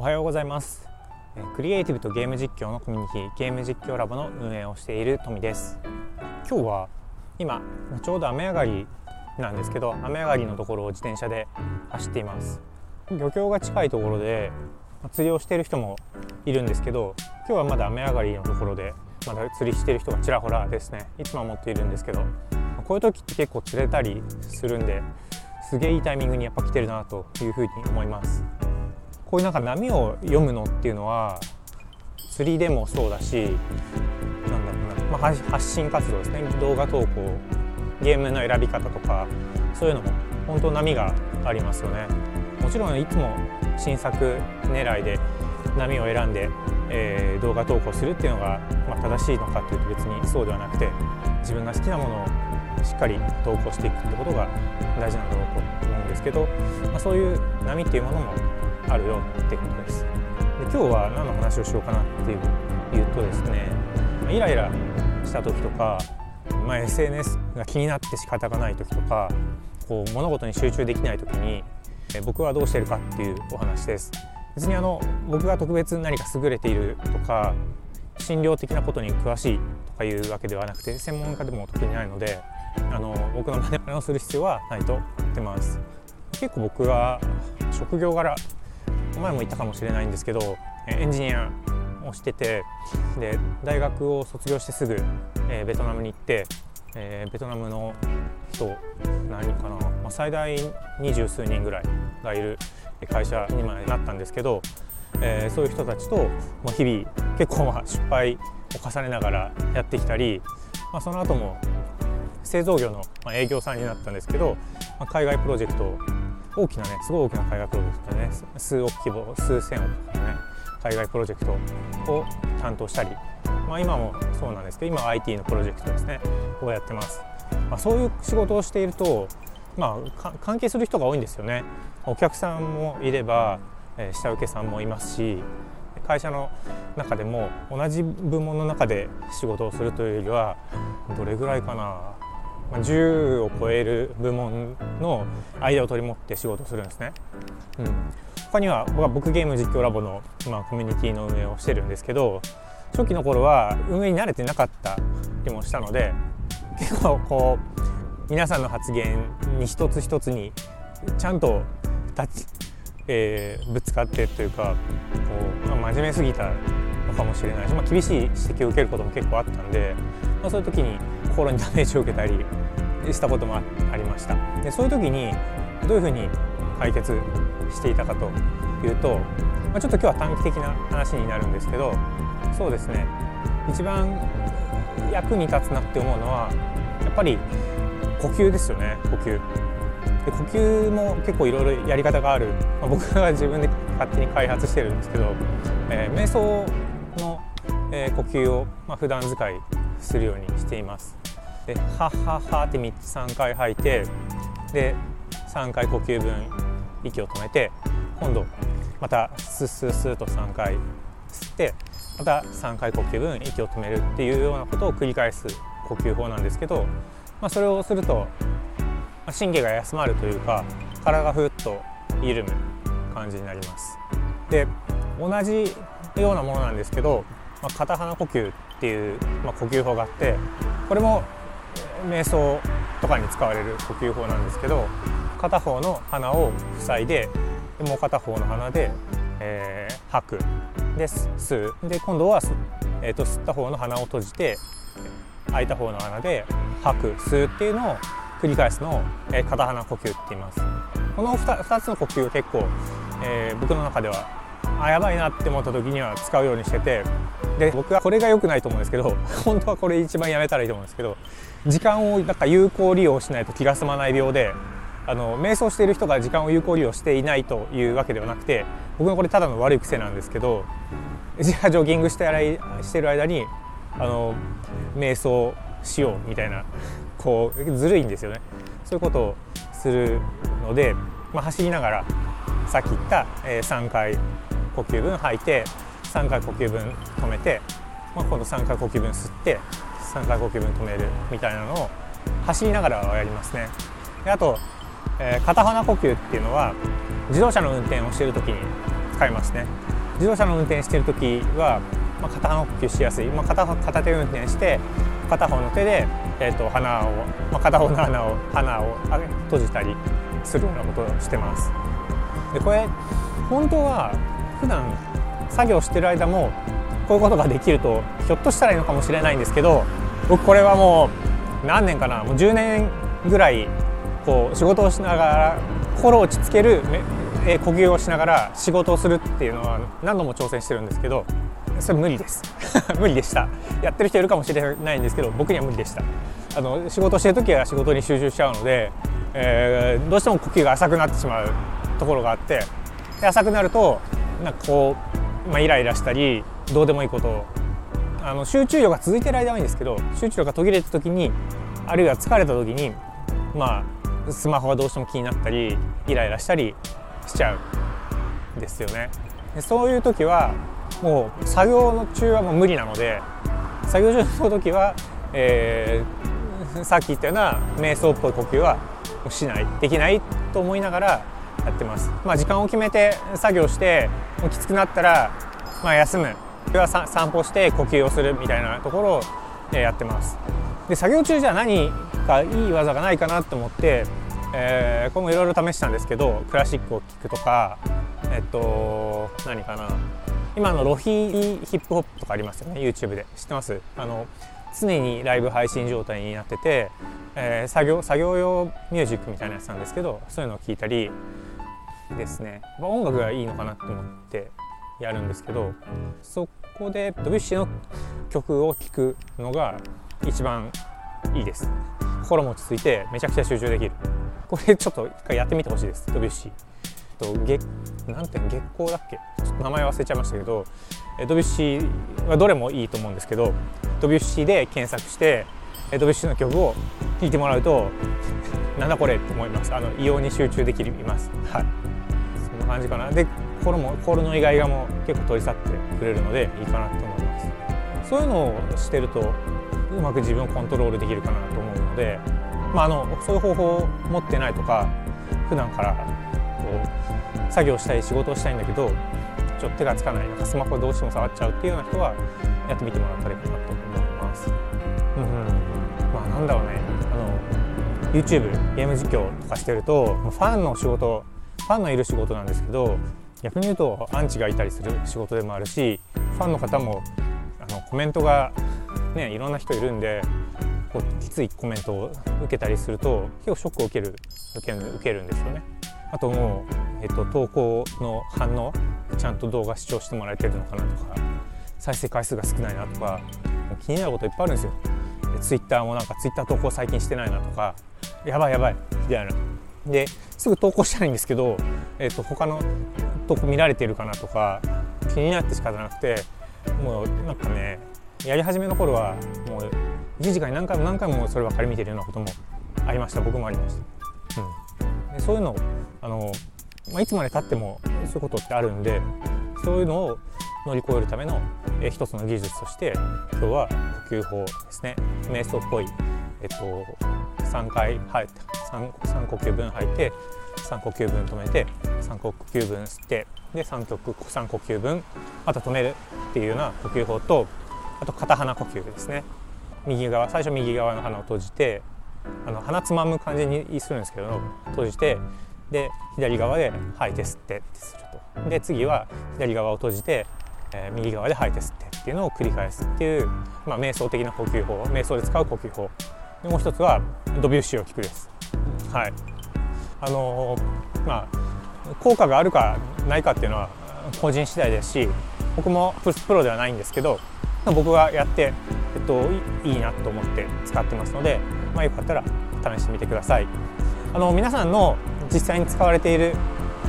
おはようございます。クリエイティブとゲーム実況のコミュニティゲーム実況ラボの運営をしている富です。今日は今ちょうど雨上がりなんですけど雨上がりのところを自転車で走っています。漁協が近いところで釣りをしている人もいるんですけど今日はまだ雨上がりのところでまだ釣りしている人がちらほらですね。いつも思っているんですけどこういう時って結構釣れたりするんですげえいいタイミングにやっぱ来てるなというふうに思います。こういうなんか波を読むのっていうのは釣りでもそうだしなんだろうな、まあ、発信活動ですね。動画投稿ゲームの選び方とかそういうのも本当波がありますよね。もちろんいつも新作狙いで波を選んで、えー、動画投稿するっていうのが、まあ、正しいのかっていうと別にそうではなくて自分が好きなものをしっかり投稿していくってことが大事なんだろうと思うんですけど、まあ、そういう波っていうものもあるよってことです。で今日は何の話をしようかなっていう言うとですねイライラした時とか、まあ、SNS が気になって仕方がない時とかこう物事に集中できない時に僕はどうしてるかっていうお話です。別にあの僕が特別何か優れているとか診療的なことに詳しいとかいうわけではなくて専門家でも特にないのであの僕の真似をする必要はないと言ってます。結構僕は職業柄前も言ったかもしれないんですけどエンジニアをしててで大学を卒業してすぐ、えー、ベトナムに行って、えー、ベトナムの人何人かな、まあ、最大二十数人ぐらいがいる会社にまでなったんですけど、えー、そういう人たちと、まあ、日々結構まあ失敗を重ねながらやってきたり、まあ、その後も製造業の営業さんになったんですけど、まあ、海外プロジェクト大きなねすごい大きな海外プロジェクトでね数億規模数千億のね海外プロジェクトを担当したり、まあ、今もそうなんですけど今 IT のプロジェクトですねをやってます、まあ、そういう仕事をしていると、まあ、関係する人が多いんですよね。お客さんもいれば、えー、下請けさんもいますし会社の中でも同じ部門の中で仕事をするというよりはどれぐらいかなま10を超える部門の間を取り持って仕事するんですね。うん、他には僕は僕ゲーム実況ラボの、まあ、コミュニティの運営をしてるんですけど初期の頃は運営に慣れてなかったりもしたので結構こう皆さんの発言に一つ一つにちゃんと立ち、えー、ぶつかってというかこう、まあ、真面目すぎたのかもしれないし、まあ、厳しい指摘を受けることも結構あったんで、まあ、そういう時に心にダメージを受けたりしたこともありました。でそういう時にどういうふうに解決していたかというと、まあ、ちょっと今日は短期的な話になるんですけどそうですね。一番役に立つなって思うのはやっぱり呼吸ですよね呼吸。で呼吸も結構いろいろやり方がある、まあ、僕が自分で勝手に開発してるんですけど、えー、瞑想の、えー、呼吸を、まあ、普段使いするようにしていますでハッハッハって3つ3回吐いてで3回呼吸分息を止めて今度またスッスッスッと3回吸ってまた3回呼吸分息を止めるっていうようなことを繰り返す呼吸法なんですけど、まあ、それをすると神経が休まるというか体がふっと緩む感じになります。で同じようなものなんですけど、まあ、片鼻呼吸っていう、まあ、呼吸法があってこれも瞑想とかに使われる呼吸法なんですけど片方の鼻を塞いでもう片方の鼻で、えー、吐くで吸う。で今度は、えーと、吸った方の鼻を閉じて開いた方の鼻で吐く。吸うっていうのを繰り返すのを、えー、片鼻呼吸って言います。この 2, 2つの呼吸結構、えー、僕の中ではあやばいなって思った時には使うようにしててで僕はこれが良くないと思うんですけど 本当はこれ一番やめたらいいと思うんですけど時間をなんか有効利用しないと気が済まない病であの瞑想している人が時間を有効利用していないというわけではなくて僕のこれただの悪い癖なんですけどじゃあジョギングしてしてる間にあの瞑想しようみたいなこうずるいんですよね。そういうことをするので、まあ、走りながらさっき言った、え、3回呼吸分吐いて3回呼吸分止めて、まあ、今度3回呼吸分吸って3回呼吸分止めるみたいなのを走りながらやりますね。であと、えー、片鼻呼吸っていうのは自動車の運転をしている時に使いますね。自動車の運転してる時は、まあ、片方呼吸しやすい、まあ、片片手運転して片方の手で、えーと、鼻を、まあ、片方の鼻を鼻を閉じたりするようなことをしてます。でこれ本当は普段作業してる間もこういうことができるとひょっとしたらいいのかもしれないんですけど僕これはもう何年かなもう10年ぐらいこう仕事をしながら心を落ち着ける呼吸をしながら仕事をするっていうのは何度も挑戦してるんですけどそれ無理です。無理でした。やってる人いるかもしれないんですけど僕には無理でした。あの仕事してる時は仕事に集中しちゃうので、えー、どうしても呼吸が浅くなってしまうところがあって浅くなるとなんかこう、まあ、イライラしたりどうでもいいことを。あの集中力が続いてる間はいいんですけど集中力が途切れた時にあるいは疲れた時にまあスマホがどうしても気になったりイライラしたりしちゃうんですよね。でそういう時はもう作業の中はもう無理なので作業中の時は、えー、さっき言ったような瞑想っぽい呼吸はしない。できないと思いながらやってます、まあ、時間を決めて作業してきつくなったら、まあ、休む。は散歩して呼吸をするみたいなところをやってます。で作業中じゃ何かいい技がないかなと思ってえー、これもいろいろ試したんですけどクラシックを聴くとかえっと何かな。今のロヒーヒップホップとかありますよね YouTube で。知ってます？あの常にライブ配信状態になってて、えー、作業作業用ミュージックみたいなやつなんですけどそういうのを聞いたりですね。音楽がいいのかなと思ってやるんですけどそこでドビュッシーの曲を聴くのが一番いいです。心も落ち着いてめちゃくちゃ集中できる。これちょっと一回やってみてほしいです。ドビュッシーと月なんて月光だっけ？ちょっと名前忘れちゃいましたけどドビュッシーはどれもいいと思うんですけどドビュッシーで検索してドビュッシーの曲を聴いてもらうと なんだこれって思います。あの異様に集中できます。はい。感じかな。で心も心の意外がも結構取り去ってくれるのでいいかなと思います。そういうのをしてるとうまく自分をコントロールできるかなと思うのでまあ、あのそういう方法を持ってないとか普段からこう作業したい仕事をしたいんだけどちょっと手がつかないなんかスマホどうしても触っちゃうっていうような人はやってみてもらったらいいかなと思います。うん、うん、まあなんだろうね。あの YouTube ゲーム実況とかしてるとファンの仕事ファンのいる仕事なんですけど逆に言うとアンチがいたりする仕事でもあるしファンの方もあのコメントがねいろんな人いるんでこうきついコメントを受けたりすると結構ショックを受ける受け受けるんですよね。あともう、えっと、投稿の反応ちゃんと動画視聴してもらえてるのかなとか再生回数が少ないなとか気になることいっぱいあるんですよ。ツイッターもなんかツイッター投稿最近してないなとかやばいやばいみたいな。ですぐ投稿したいんですけど、えっと、他の投稿見られてるかなとか気になって仕方なくてもうなんかねやり始めの頃はもう1時間に何回も何回もそればっかり見てるようなこともありました。僕もありました、うん、でそういうのをあの、まあ、いつまでたってもそういうことってあるんでそういうのを乗り越えるための、え一つの技術として今日は呼吸法ですね。瞑想っぽい、えっと、3回吐いて 3, 3呼吸分吐いて3呼吸分止めて3呼吸分吸ってで 3, 曲3呼吸分また止めるっていうような呼吸法とあと片鼻呼吸ですね。右側最初右側の鼻を閉じてあの鼻つまむ感じにするんですけど閉じてで左側で吐いて吸ってってすると。で次は左側を閉じて、えー、右側で吐いて吸ってっていうのを繰り返すっていう、まあ、瞑想的な呼吸法瞑想で使う呼吸法でもう一つはドビュッシーを聞くです。はい。あの、まあ効果があるかないかっていうのは個人次第ですし僕もプロではないんですけど僕がやって、えっと、いいなと思って使ってますので、まあ、よかったら試してみてください。あの皆さんの実際に使われている、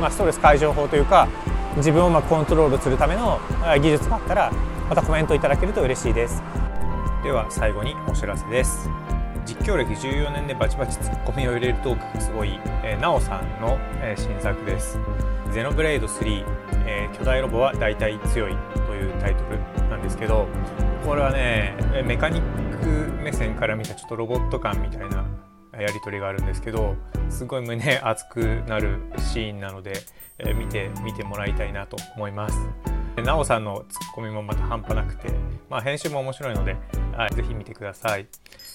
まあ、ストレス解消法というか自分をまコントロールするための技術があったらまたコメントいただけると嬉しいです。では最後にお知らせです。実況歴14年でバチバチツッコミを入れるトークがすごい、えー、なおさんの、えー、新作ですゼノブレイド3、えー、巨大ロボは大体強いというタイトルなんですけどこれはねメカニック目線から見たちょっとロボット感みたいなやり取りがあるんですけどすごい胸熱くなるシーンなので、え見て見てもらいたいなと思います。なおさんのツッコミもまた半端なくて、まあ、編集も面白いので、はい、ぜひ見てください。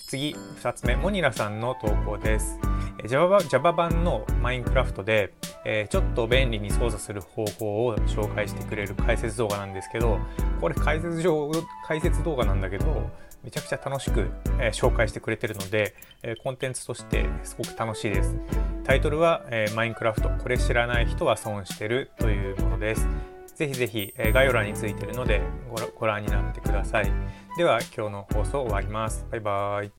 次、2つ目、モニラさんの投稿です。Java, Java 版のマインクラフトで、えー、ちょっと便利に操作する方法を紹介してくれる解説動画なんですけど、これ解説上解説動画なんだけど、めちゃくちゃ楽しく、えー、紹介してくれてるので、えー、コンテンツとしてすごく楽しいです。タイトルは、えー、マインクラフト、これ知らない人は損してるというものです。ぜひぜひ、概要欄についているのでご覧になってください。では今日の放送終わります。バイバーイ。